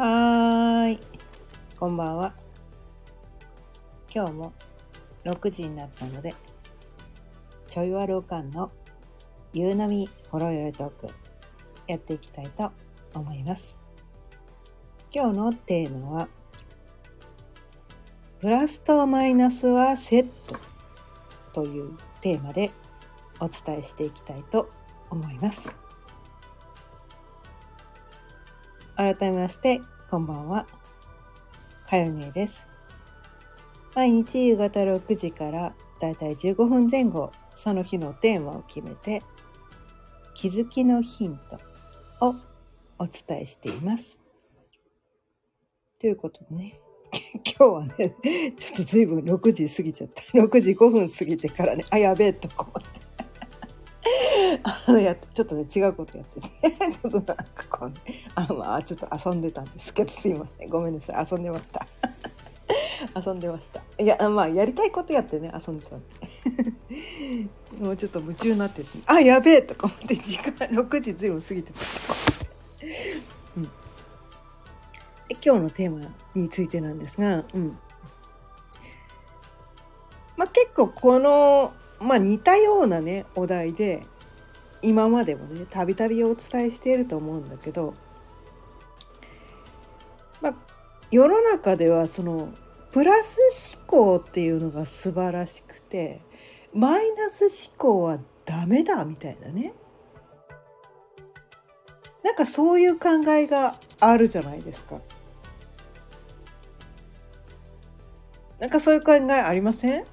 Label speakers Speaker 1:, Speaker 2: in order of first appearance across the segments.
Speaker 1: はーい。こんばんは。今日も6時になったので、ちょいわるおかんの夕波ほろよいトークやっていきたいと思います。今日のテーマは、プラスとマイナスはセットというテーマでお伝えしていきたいと思います。改めまして、こんばんは。かよねです。毎日夕方6時からだいたい15分前後、その日のテーマを決めて、気づきのヒントをお伝えしています。ということでね、今日はね、ちょっとずいぶん6時過ぎちゃった。6時5分過ぎてからね、あ、やべえとこうって。あのやちょっとね違うことやってて。ちょっとなんかこうねあまあちょっと遊んでたんですけどすいません。ごめんなさい。遊んでました。遊んでました。いやまあやりたいことやってね遊んでたんでもうちょっと夢中になっててあやべえとか思って時間6時ずいぶん過ぎて。た、うん、今日のテーマについてなんですがうん。まあ結構このまあ似たようなねお題で今までもねたびたびお伝えしていると思うんだけど、まあ、世の中ではそのプラス思考っていうのが素晴らしくてマイナス思考はダメだみたいなねなんかそういう考えがあるじゃないですか。なんかそういう考えありません？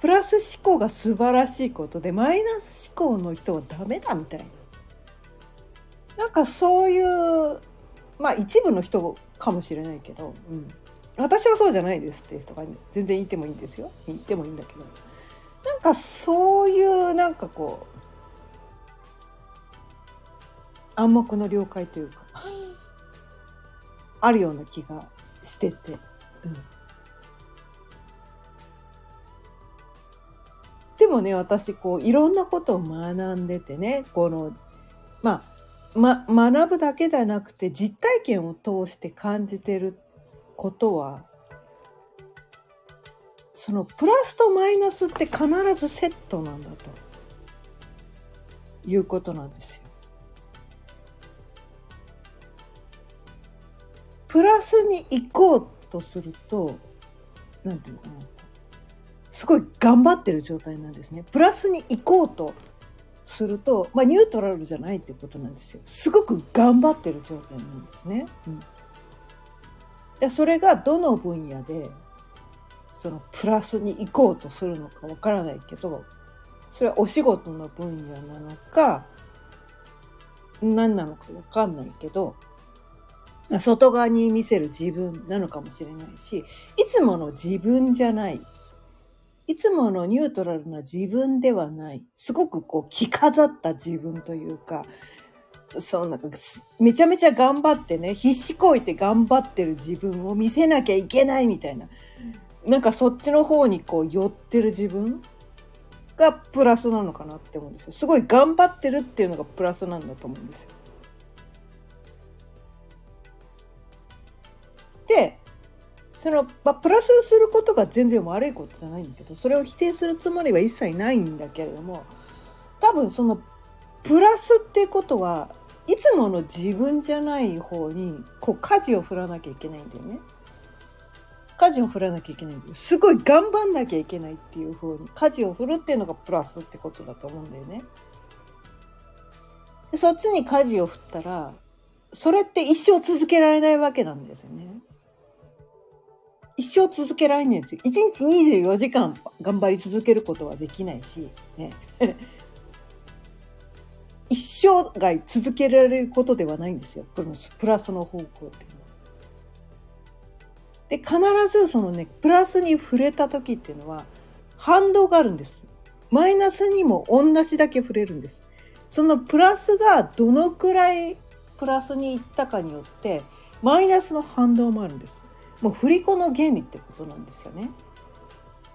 Speaker 1: プラス思考が素晴らしいことでマイナス思考の人はダメだみたいな。なんかそういうまあ一部の人かもしれないけど、うん、私はそうじゃないですっていう人が全然いてもいいんですよ。言ってもいいんだけど。なんかそういうなんかこう暗黙の了解というかあるような気がしてて。うん。もね私こういろんなことを学んでてねこのまあ、ま、学ぶだけではなくて実体験を通して感じてることはそのプラスとマイナスって必ずセットなんだということなんですよ。プラスに行こうとするとなんていうのかなすごい頑張ってる状態なんですね。プラスに行こうとすると、まあ、ニュートラルじゃないってことなんですよ。すごく頑張ってる状態なんですね。うん、でそれがどの分野でそのプラスに行こうとするのかわからないけどそれはお仕事の分野なのか何なのかわかんないけど外側に見せる自分なのかもしれないしいつもの自分じゃないいつものニュートラルな自分ではない、すごくこう着飾った自分というか、そうなんかめちゃめちゃ頑張ってね、必死こいて頑張ってる自分を見せなきゃいけないみたいな、なんかそっちの方にこう寄ってる自分がプラスなのかなって思うんですよ。すごい頑張ってるっていうのがプラスなんだと思うんですよ。で、その、まあ、プラスすることが全然悪いことじゃないんだけどそれを否定するつもりは一切ないんだけれども多分そのプラスってことはいつもの自分じゃない方にこう舵を振らなきゃいけないんだよね。舵を振らなきゃいけないんだよ。すごい頑張んなきゃいけないっていう方に舵を振るっていうのがプラスってことだと思うんだよね。でそっちに舵を振ったらそれって一生続けられないわけなんですよね。一生続けられないんですよ。1日24時間頑張り続けることはできないし、ね。一生涯続けられることではないんですよ。このプラスの方向っていうのは。で、必ずそのね、プラスに触れた時っていうのは反動があるんです。マイナスにも同じだけ触れるんです。そのプラスがどのくらいプラスに行ったかによってマイナスの反動もあるんです。もう振り子の原理ってことなんですよね。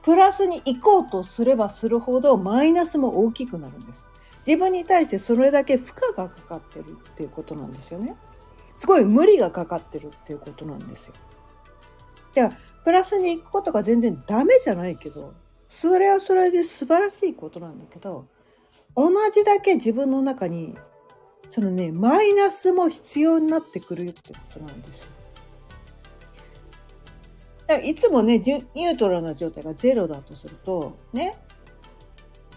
Speaker 1: プラスに行こうとすればするほどマイナスも大きくなるんです。自分に対してそれだけ負荷がかかってるっていうことなんですよね。すごい無理がかかってるっていうことなんですよ。いやプラスに行くことが全然ダメじゃないけどそれはそれで素晴らしいことなんだけど同じだけ自分の中にそのねマイナスも必要になってくるってことなんですよ。だいつもねニュートラルな状態がゼロだとするとね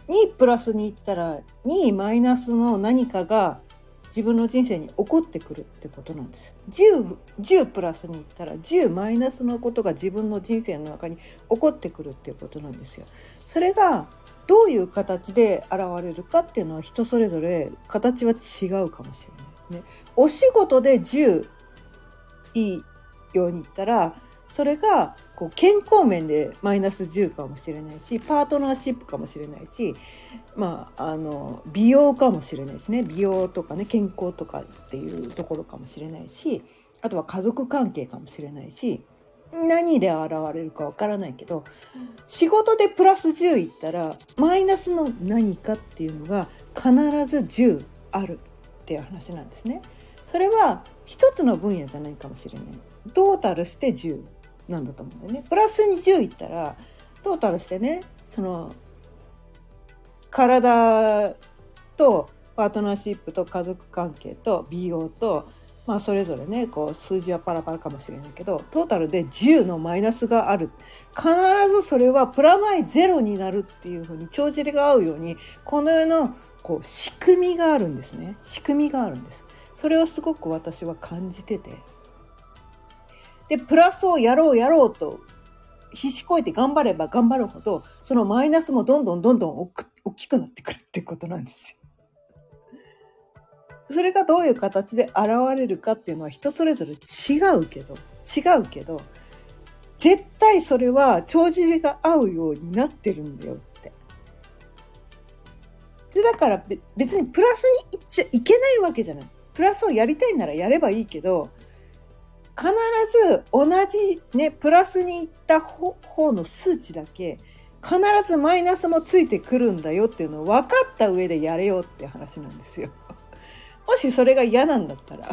Speaker 1: 2プラスにいったら2マイナスの何かが自分の人生に起こってくるってことなんです 10, 10プラスにいったら10マイナスのことが自分の人生の中に起こってくるっていうことなんですよ。それがどういう形で現れるかっていうのは人それぞれ形は違うかもしれない。ね、お仕事で10いいように言ったらそれがこう健康面でマイナス10かもしれないしパートナーシップかもしれないし、まあ、あの美容かもしれないしね美容とかね健康とかっていうところかもしれないしあとは家族関係かもしれないし何で現れるかわからないけど仕事でプラス10いったらマイナスの何かっていうのが必ず10あるっていう話なんですね。それは一つの分野じゃないかもしれない。トータルして10なんだと思うんだよね。プラス20いったらトータルしてねその体とパートナーシップと家族関係と美容とまあそれぞれねこう数字はパラパラかもしれないけどトータルで10のマイナスがある。必ずそれはプラマイゼロになるっていうふうに帳尻が合うようにこの世のこう仕組みがあるんですね。仕組みがあるんです。それをすごく私は感じてて。でプラスをやろうやろうと必死こいて頑張れば頑張るほどそのマイナスもどんどんどんどん大きくなってくるってことなんですよ。それがどういう形で現れるかっていうのは人それぞれ違うけど違うけど絶対それは帳尻が合うようになってるんだよって。でだから別にプラスにいっちゃいけないわけじゃない。プラスをやりたいならやればいいけど必ず同じねプラスにいった方の数値だけ必ずマイナスもついてくるんだよっていうのを分かった上でやれよって話なんですよ。もしそれが嫌なんだったら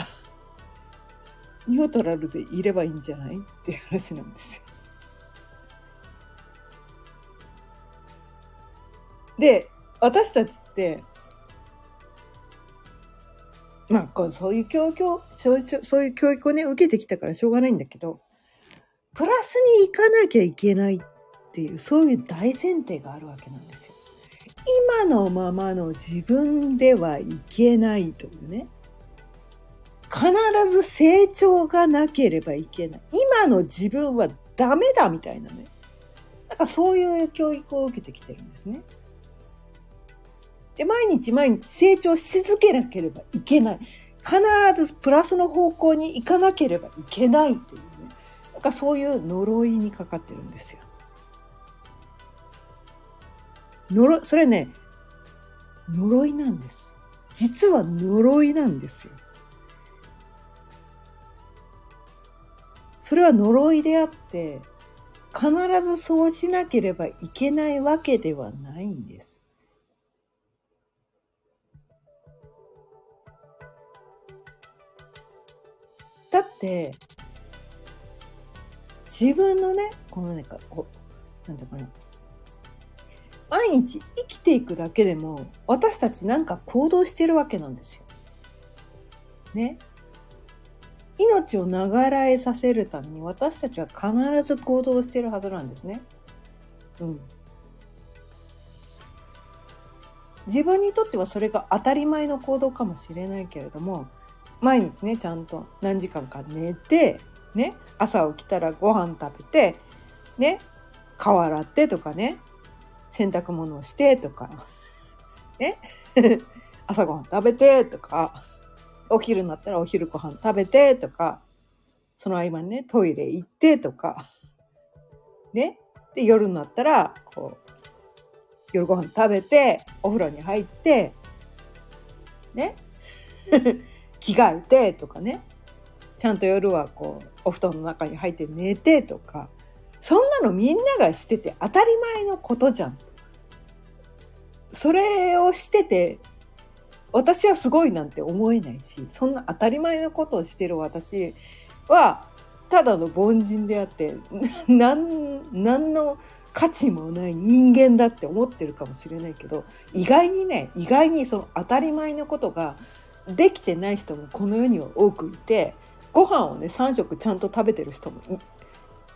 Speaker 1: ニュートラルでいればいいんじゃないっていう話なんですよ。で私たちってまあこうそういう教育をそういう教育をね受けてきたからしょうがないんだけどプラスに行かなきゃいけないっていうそういう大前提があるわけなんですよ。今のままの自分ではいけないというね必ず成長がなければいけない今の自分はダメだみたいなねなんかそういう教育を受けてきてるんですね。で毎日毎日成長し続けなければいけない。必ずプラスの方向に行かなければいけないというね。なんかそういう呪いにかかってるんですよ。呪それね呪いなんです。実は呪いなんですよ。それは呪いであって必ずそうしなければいけないわけではないんです。って自分のねこのなんかこうなんていうかな毎日生きていくだけでも私たちなんか行動してるわけなんですよ。ね。命を長らえさせるために私たちは必ず行動してるはずなんですね。うん。自分にとってはそれが当たり前の行動かもしれないけれども毎日ねちゃんと何時間か寝てね朝起きたらご飯食べてね顔洗ってとかね洗濯物をしてとか、ね、朝ごはん食べてとか、お昼になったらお昼ご飯食べてとか、その合間ね、トイレ行ってとか、ね。で、夜になったら、こう、夜ご飯食べて、お風呂に入って、ね。着替えてとかね。ちゃんと夜はこう、お布団の中に入って寝てとか、そんなのみんながしてて当たり前のことじゃん。それをしてて私はすごいなんて思えないしそんな当たり前のことをしてる私はただの凡人であって 何何の価値もない人間だって思ってるかもしれないけど意外にね意外にその当たり前のことができてない人もこの世には多くいてご飯をね3食ちゃんと食べてる人も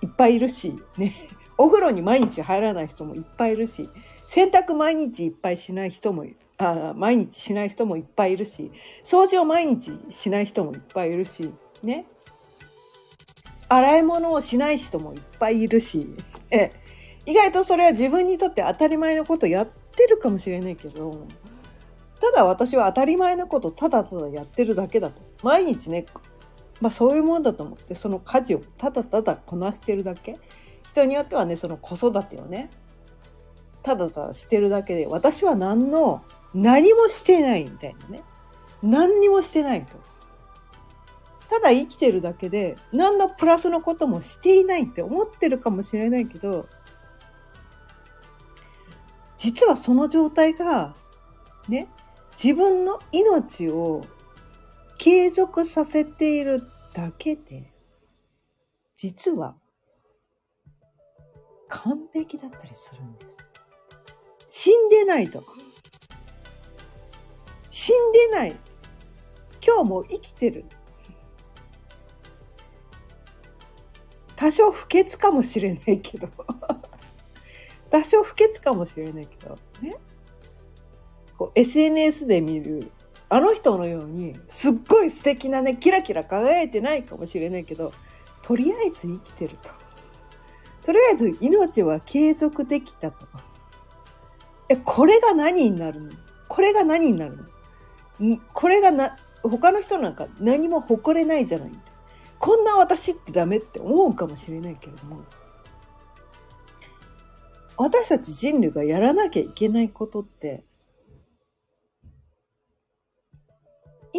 Speaker 1: いっぱいいるしね。お風呂に毎日入らない人もいっぱいいるし洗濯毎日いっぱいしない人もあ毎日しない人もいっぱいいるし掃除を毎日しない人もいっぱいいるしね。洗い物をしない人もいっぱいいるしえ意外とそれは自分にとって当たり前のことやってるかもしれないけどただ私は当たり前のことただただやってるだけだと。毎日ねまあそういうもんだと思ってその家事をただただこなしてるだけ。人によってはねその子育てをねただただしてるだけで私は何の何もしてないみたいなね。何にもしてないと。ただ生きてるだけで何のプラスのこともしていないって思ってるかもしれないけど実はその状態がね自分の命を継続させているだけで実は完璧だったりするんです。死んでないと。死んでない。今日も生きてる。多少不潔かもしれないけど 多少不潔かもしれないけどねこう SNS で見るあの人のようにすっごい素敵なねキラキラ輝いてないかもしれないけどとりあえず生きてると。とりあえず命は継続できたと。えこれが何になるの？これが何になるの？これがな他の人なんか何も誇れないじゃない。こんな私ってダメって思うかもしれないけれども。私たち人類がやらなきゃいけないことって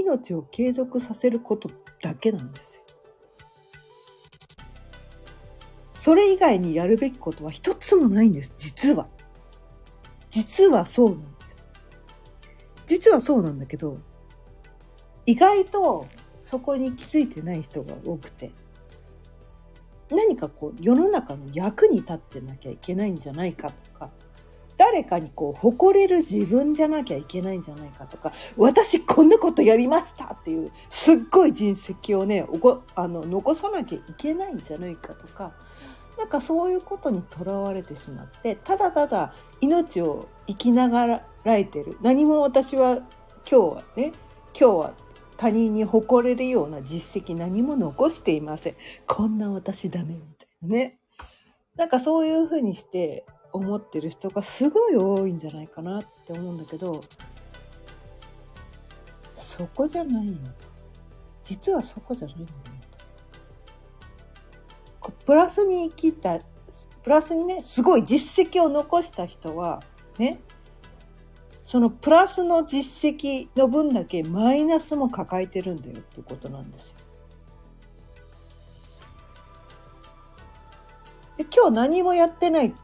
Speaker 1: 命を継続させることだけなんですよ。それ以外にやるべきことは一つもないんです実は。実はそうなんです。実はそうなんだけど意外とそこに気づいてない人が多くて。何かこう世の中の役に立ってなきゃいけないんじゃないかとか誰かにこう誇れる自分じゃなきゃいけないんじゃないかとか私こんなことやりましたっていうすっごい人績をねおこあの残さなきゃいけないんじゃないかとかなんかそういうことにとらわれてしまってただただ命を生きながらえてる何も私は今日はね今日は他人に誇れるような実績何も残していません。こんな私ダメみたいなね。なんかそういうふうにして思ってる人がすごい多いんじゃないかなって思うんだけど、そこじゃないよ。実はそこじゃないんだよ。プラスに生きた、プラスにね、すごい実績を残した人は、ね、そのプラスの実績の分だけマイナスも抱えてるんだよっていうことなんですよ。で今日何もやってないって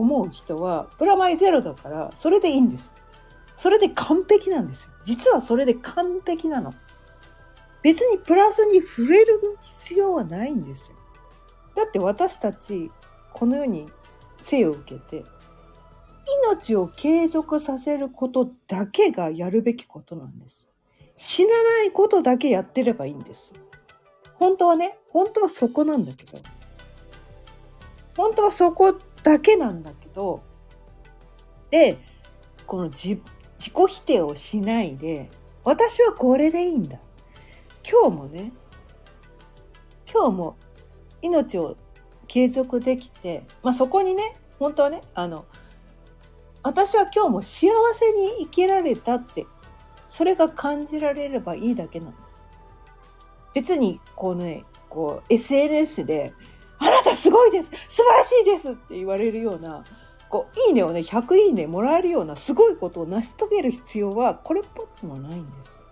Speaker 1: 思う人はプラマイゼロだからそれでいいんです。それで完璧なんですよ。実はそれで完璧なの。別にプラスに触れる必要はないんですよ。だって私たちこの世に生を受けて命を継続させることだけがやるべきことなんです。死なないことだけやってればいいんです。本当はね、本当はそこなんだけど、本当はそこだけなんだけど、で、この自己否定をしないで、私はこれでいいんだ。今日もね、今日も命を継続できて、まあそこにね、本当はね、あの、私は今日も幸せに生きられたってそれが感じられればいいだけなんです。別にこうねこう SNS で「あなたすごいです素晴らしいです!」って言われるようなこういいねをね100いいねもらえるようなすごいことを成し遂げる必要はこれっぽっちもないんです。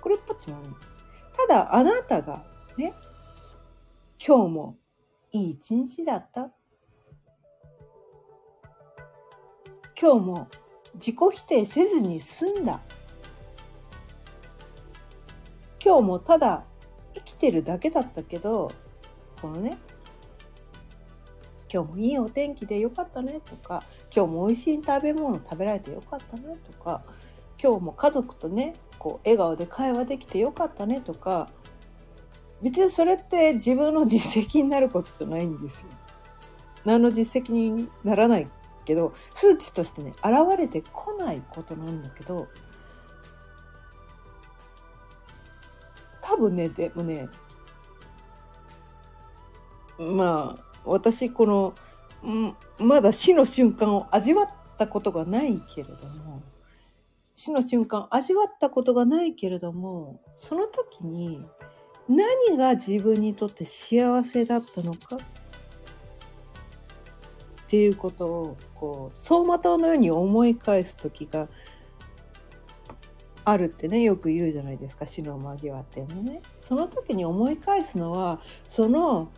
Speaker 1: これっぽっちもないんです。ただあなたがね今日もいい一日だった今日も自己否定せずに済んだ今日もただ生きてるだけだったけどこのね今日もいいお天気でよかったねとか今日も美味しい食べ物食べられてよかったねとか今日も家族とねこう笑顔で会話できてよかったねとか別にそれって自分の実績になることじゃないんですよ。何の実績にならないけど数値としてね現れてこないことなんだけど多分ねでもねまあ私このまだ死の瞬間を味わったことがないけれども死の瞬間味わったことがないけれどもその時に何が自分にとって幸せだったのかっていうことをこう走馬灯のように思い返す時があるってねよく言うじゃないですか死の間際っていうのね。その時に思い返すのはその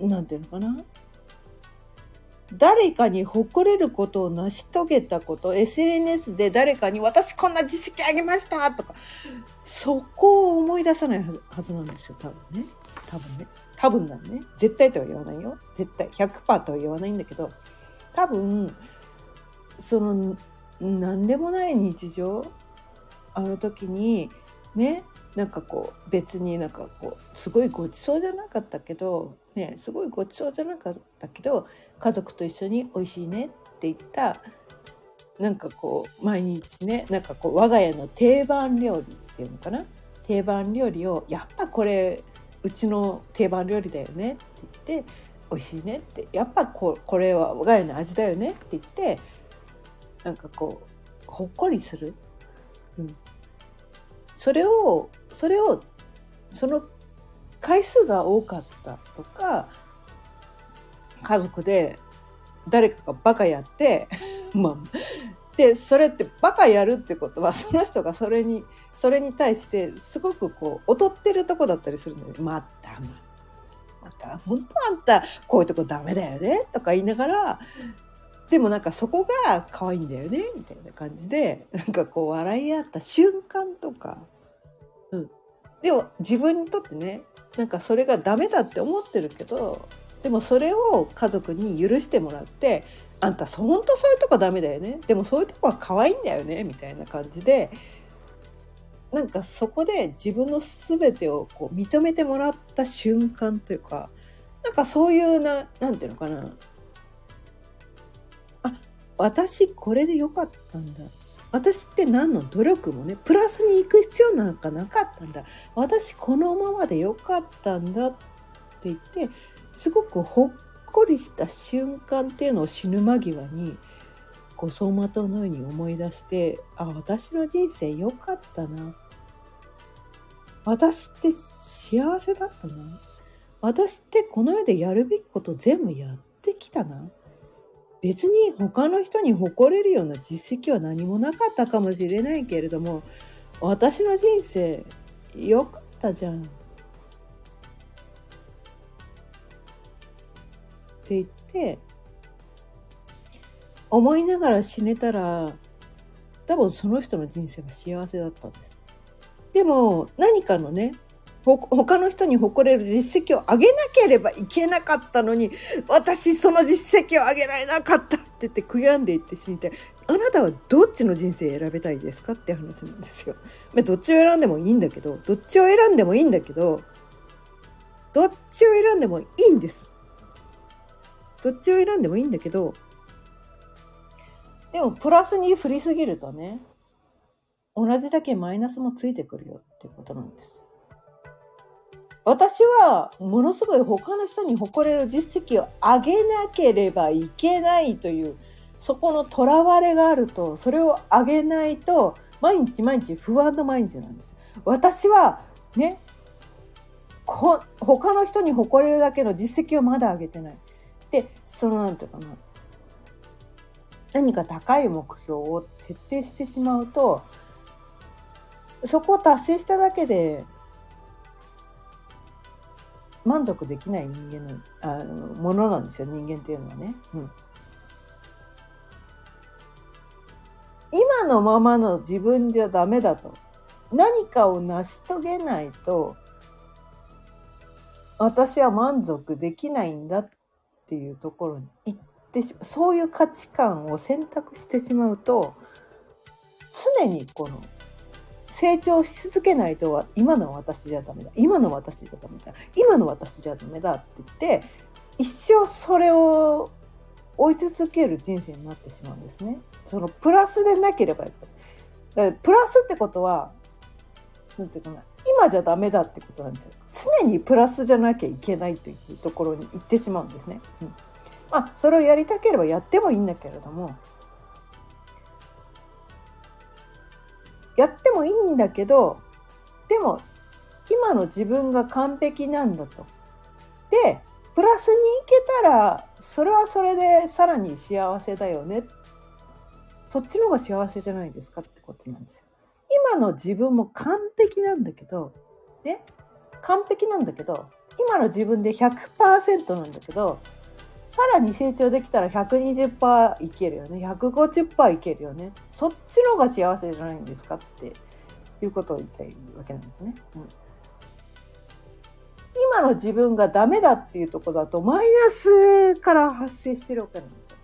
Speaker 1: 何て言うのかな？誰かに誇れることを成し遂げたこと SNS で誰かに「私こんな実績あげました」とかそこを思い出さないはずなんですよ多分ね。多分ね。多分なんね。絶対とは言わないよ。絶対100%とは言わないんだけど多分その何でもない日常あの時にねなんかこう別になんかこうすごいごちそうじゃなかったけどねすごいごちそうじゃなかったけど家族と一緒に「おいしいね」って言ったなんかこう毎日ねなんかこう我が家の定番料理っていうのかな？定番料理をやっぱこれうちの定番料理だよねって言って美味しいねってやっぱここれは我が家の味だよねって言ってなんかこうほっこりする、うん、それをそれをその回数が多かったとか家族で誰かがバカやって まあでそれってバカやるってことは その人がそれにそれに対してすごくこう劣ってるとこだったりするので「またまたまた本当あんたこういうとこダメだよね」とか言いながらでもなんかそこが可愛いんだよねみたいな感じでなんかこう笑い合った瞬間とかうん、でも自分にとってねなんかそれがダメだって思ってるけどでもそれを家族に許してもらってあんた本当そういうとこダメだよね。でもそういうとこは可愛いんだよねみたいな感じでなんかそこで自分の全てをこう認めてもらった瞬間というかなんかそういうな何て言うのかな。あ私これでよかったんだ。私って何の努力もねプラスに行く必要なんかなかったんだ。私このままでよかったんだって言ってすごくほっこりした瞬間っていうのを死ぬ間際にこう走馬灯のように思い出してあ私の人生よかったな。私って幸せだったな。私ってこの世でやるべきこと全部やってきたな。別に他の人に誇れるような実績は何もなかったかもしれないけれども私の人生よかったじゃん。って言って思いながら死ねたら多分その人の人生は幸せだったんです。でも何かのね他の人に誇れる実績を上げなければいけなかったのに私その実績を上げられなかったって言って悔やんでいって死にたいあなたはどっちの人生選びたいですかって話なんですよ。どっちを選んでもいいんだけどどっちを選んでもいいんだけどどっちを選んでもいいんです。どっちを選んでもいいんだけどでもプラスに振りすぎるとね同じだけマイナスもついてくるよっていうことなんです。私はものすごい他の人に誇れる実績を上げなければいけないというそこのとらわれがあるとそれを上げないと毎日毎日不安の毎日なんです。私はねこ他の人に誇れるだけの実績をまだ上げてない。でその何て言うかな何か高い目標を設定してしまうとそこを達成しただけで満足できない人間のあのものなんですよ人間っていうのはね。うん、今のままの自分じゃダメだと何かを成し遂げないと私は満足できないんだっていうところに行ってしまうそういう価値観を選択してしまうと常にこの成長し続けないとは今の私じゃダメだ今の私じゃダメだ今の私じゃダメだって言って一生それを追い続ける人生になってしまうんですね。そのプラスでなければいけない。プラスってことはなんていうかな今じゃダメだってことなんですよ。常にプラスじゃなきゃいけないというところに行ってしまうんですね。うん、まあそれをやりたければやってもいいんだけれどもやってもいいんだけどでも今の自分が完璧なんだと。でプラスに行けたらそれはそれでさらに幸せだよねそっちの方が幸せじゃないですかってことなんですよ。今の自分も完璧なんだけどね？完璧なんだけど今の自分で100%なんだけどさらに成長できたら120%いけるよね150%いけるよねそっちの方が幸せじゃないんですかっていうことを言いたいわけなんですね。うん今の自分がダメだっていうとこだとマイナスから発生してるわけなんですよ。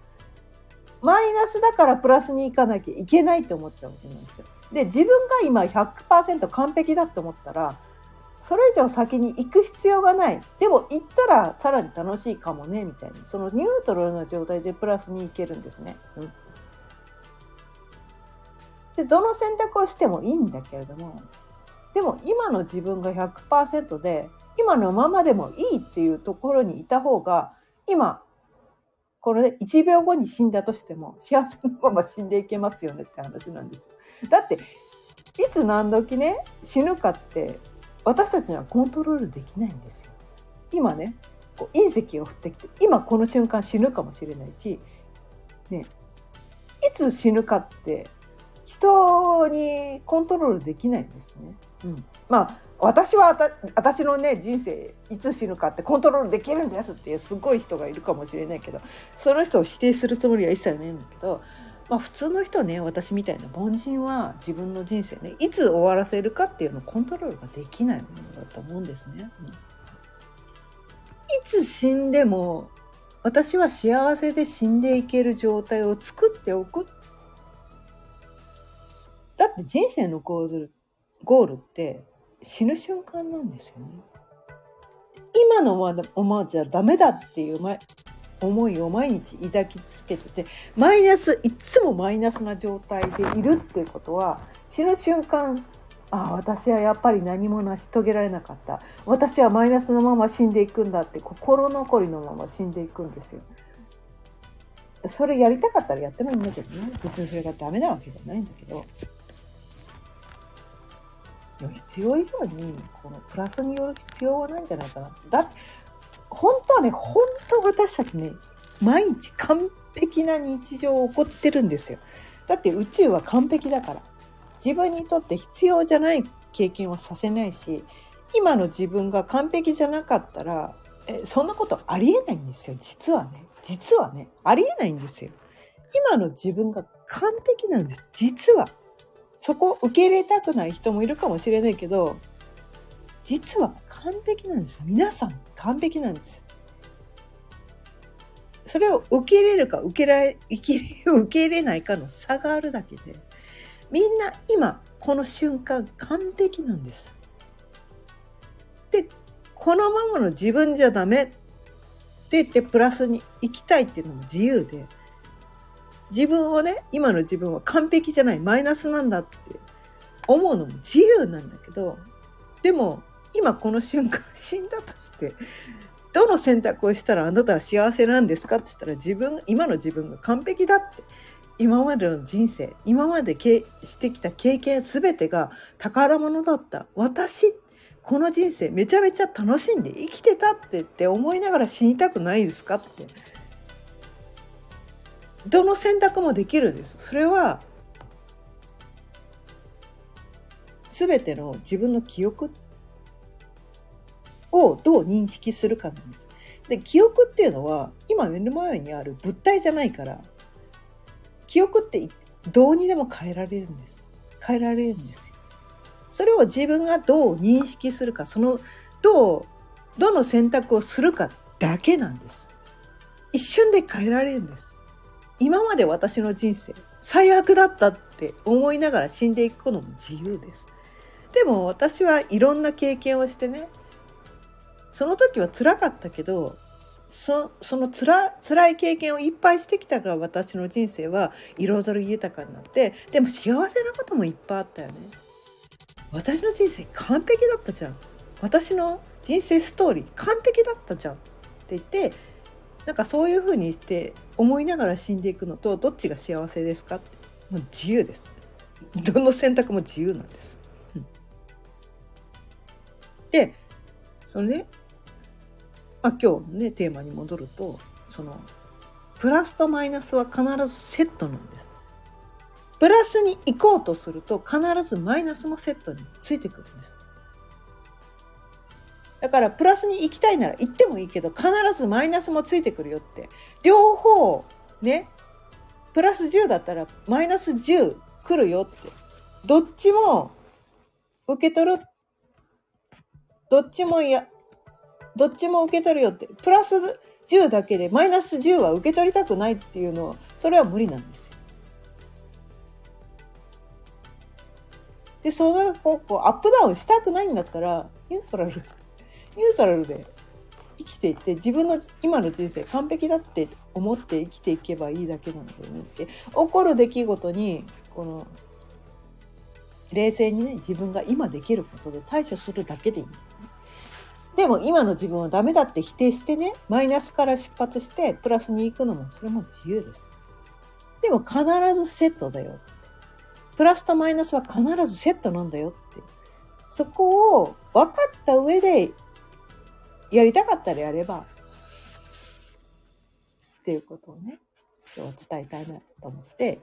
Speaker 1: マイナスだからプラスに行かなきゃいけないって思っちゃうわけなんですよ。で自分が今100%完璧だって思ったらそれ以上先に行く必要がないでも行ったらさらに楽しいかもねみたいなそのニュートラルな状態でプラスに行けるんですね。うん、でどの選択をしてもいいんだけれどもでも今の自分が100%で今のままでもいいっていうところにいた方が今このね1秒後に死んだとしても幸せのまま死んでいけますよねって話なんですよ。だっていつ何時ね死ぬかって私たちにはコントロールできないんですよ。今ねこう隕石を降ってきて今この瞬間死ぬかもしれないし、ね、いつ死ぬかって人にコントロールできないんですね。うん、まあ私は私のね人生いつ死ぬかってコントロールできるんですっていうすごい人がいるかもしれないけどその人を否定するつもりは一切ないんだけどまあ、普通の人ね私みたいな凡人は自分の人生ねいつ終わらせるかっていうのをコントロールができないものだと思うんですね。うん、いつ死んでも私は幸せで死んでいける状態を作っておくだって人生のゴールゴールって死ぬ瞬間なんですよね。今のままじゃダメだっていう思いを毎日抱き続けててマイナスいつもマイナスな状態でいるっていうことは死ぬ瞬間ああ私はやっぱり何も成し遂げられなかった。私はマイナスのまま死んでいくんだって心残りのまま死んでいくんですよ。それやりたかったらやってもいいんだけどね。別にそれがダメなわけじゃないんだけど。必要以上にこのプラスによる必要はないんじゃないかな。ってだって本当はね本当私たちね毎日完璧な日常を起こってるんですよ。だって宇宙は完璧だから。自分にとって必要じゃない経験はさせないし今の自分が完璧じゃなかったらえそんなことありえないんですよ。実はね。実はね。ありえないんですよ。今の自分が完璧なんです。実は。そこを受け入れたくない人もいるかもしれないけど実は完璧なんです。皆さん完璧なんです。それを受け入れるか受けられ受け入れないかの差があるだけでみんな今この瞬間完璧なんです。でこのままの自分じゃダメ。って言ってプラスに行きたいっていうのも自由で自分をね今の自分は完璧じゃないマイナスなんだって思うのも自由なんだけどでも今この瞬間 死んだとしてどの選択をしたらあなたは幸せなんですかって言ったら自分今の自分が完璧だって今までの人生今までしてきた経験全てが宝物だった。私この人生めちゃめちゃ楽しんで生きてたってって思いながら死にたくないですかって。どの選択もできるんです。それは全ての自分の記憶をどう認識するかなんです。で記憶っていうのは今目の前にある物体じゃないから記憶ってどうにでも変えられるんです。変えられるんですそれを自分がどう認識するかそのどうどの選択をするかだけなんです。一瞬で変えられるんです。今まで私の人生最悪だったって思いながら死んでいくのも自由です。でも私はいろんな経験をしてねその時は辛かったけどそそのつら辛い経験をいっぱいしてきたから私の人生は彩り豊かになってでも幸せなこともいっぱいあったよね。私の人生完璧だったじゃん。私の人生ストーリー完璧だったじゃんって言ってなんかそういうふうにして思いながら死んでいくのとどっちが幸せですかって。もう自由です。どの選択も自由なんです、うん、でそのねまあ、今日のねテーマに戻るとそのプラスとマイナスは必ずセットなんです。プラスに行こうとすると必ずマイナスもセットについてくるんです。だからプラスに行きたいなら行ってもいいけど必ずマイナスもついてくるよって両方ねプラス10だったらマイナス10来るよってどっちも受け取るどっちもやどっちも受け取るよって。プラス10だけでマイナス10は受け取りたくないっていうのはそれは無理なんですよ。でそれをこうアップダウンしたくないんだったらニュートラルニュートラルで生きていって自分の今の人生完璧だって思って生きていけばいいだけなんだよねって。起こる出来事にこの冷静にね自分が今できることで対処するだけでいい。でも今の自分はダメだって否定してねマイナスから出発してプラスに行くのもそれも自由です。でも必ずセットだよってプラスとマイナスは必ずセットなんだよってそこを分かった上でやりたかったらやればっていうことをね今日は伝えたいなと思って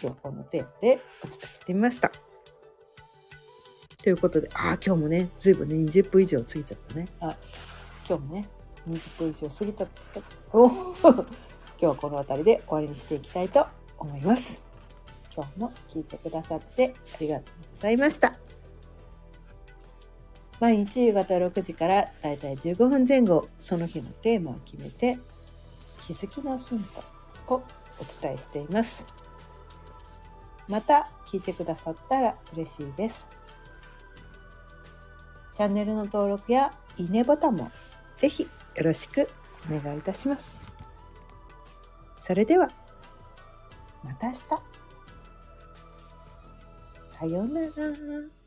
Speaker 1: 今日はこのテーマでお伝えしてみました。ということで、ああ、今日もね、ずいぶんね、20分以上過ぎちゃったね。あ今日もね、20分以上過ぎた。お 今日はこの辺りで終わりにしていきたいと思います。今日も聞いてくださってありがとうございました。毎日夕方6時からだいたい15分前後、その日のテーマを決めて、気づきのヒントをお伝えしています。また聞いてくださったら嬉しいです。チャンネルの登録やいいねボタンもぜひよろしくお願いいたします。それでは、また明日。さようなら。